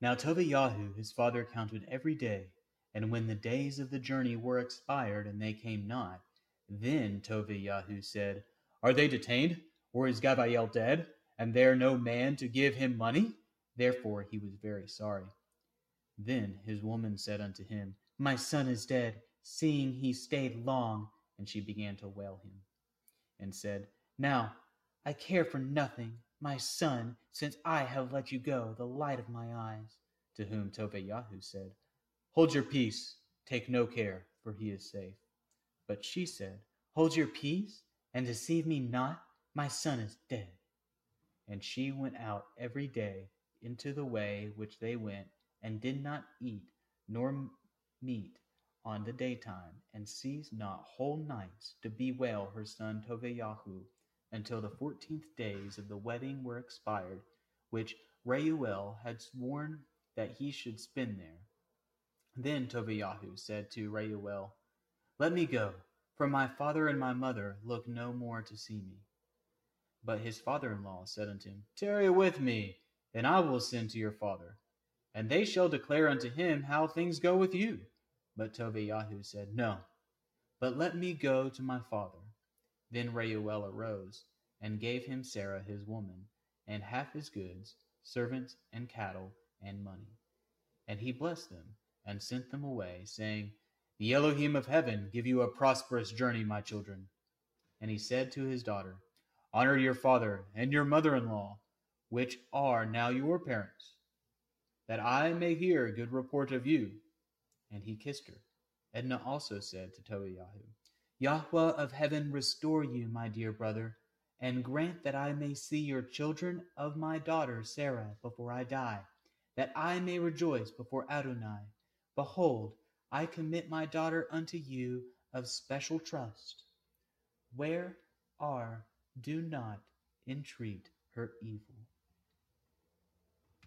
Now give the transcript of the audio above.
Now Tobiyahu his father counted every day, and when the days of the journey were expired and they came not, then Tobiyahu said, Are they detained, or is Gabael dead, and there no man to give him money? Therefore he was very sorry. Then his woman said unto him, My son is dead, seeing he stayed long. And she began to wail him, and said, Now I care for nothing, my son, since I have let you go, the light of my eyes. To whom Tobiyahu said, Hold your peace, take no care, for he is safe. But she said, Hold your peace, and deceive me not, my son is dead. And she went out every day into the way which they went, and did not eat nor meat on the daytime, and ceased not whole nights to bewail her son Tobiyahu, until the fourteenth days of the wedding were expired, which Reuel had sworn that he should spend there. Then Tobiyahu said to Reuel, Let me go, for my father and my mother look no more to see me. But his father-in-law said unto him, Tarry with me, and I will send to your father, and they shall declare unto him how things go with you. But Tobiyahu said, No, but let me go to my father. Then Reuel arose, and gave him Sarah his woman, and half his goods, servants, and cattle, and money. And he blessed them, and sent them away, saying, The Elohim of heaven give you a prosperous journey, my children. And he said to his daughter, Honor your father and your mother-in-law, which are now your parents, that I may hear good report of you. And he kissed her. Edna also said to Tobiyahu, Yahweh of heaven restore you, my dear brother, and grant that I may see your children of my daughter Sarah before I die, that I may rejoice before Adonai. Behold, I commit my daughter unto you of special trust. Where are, do not entreat her evil.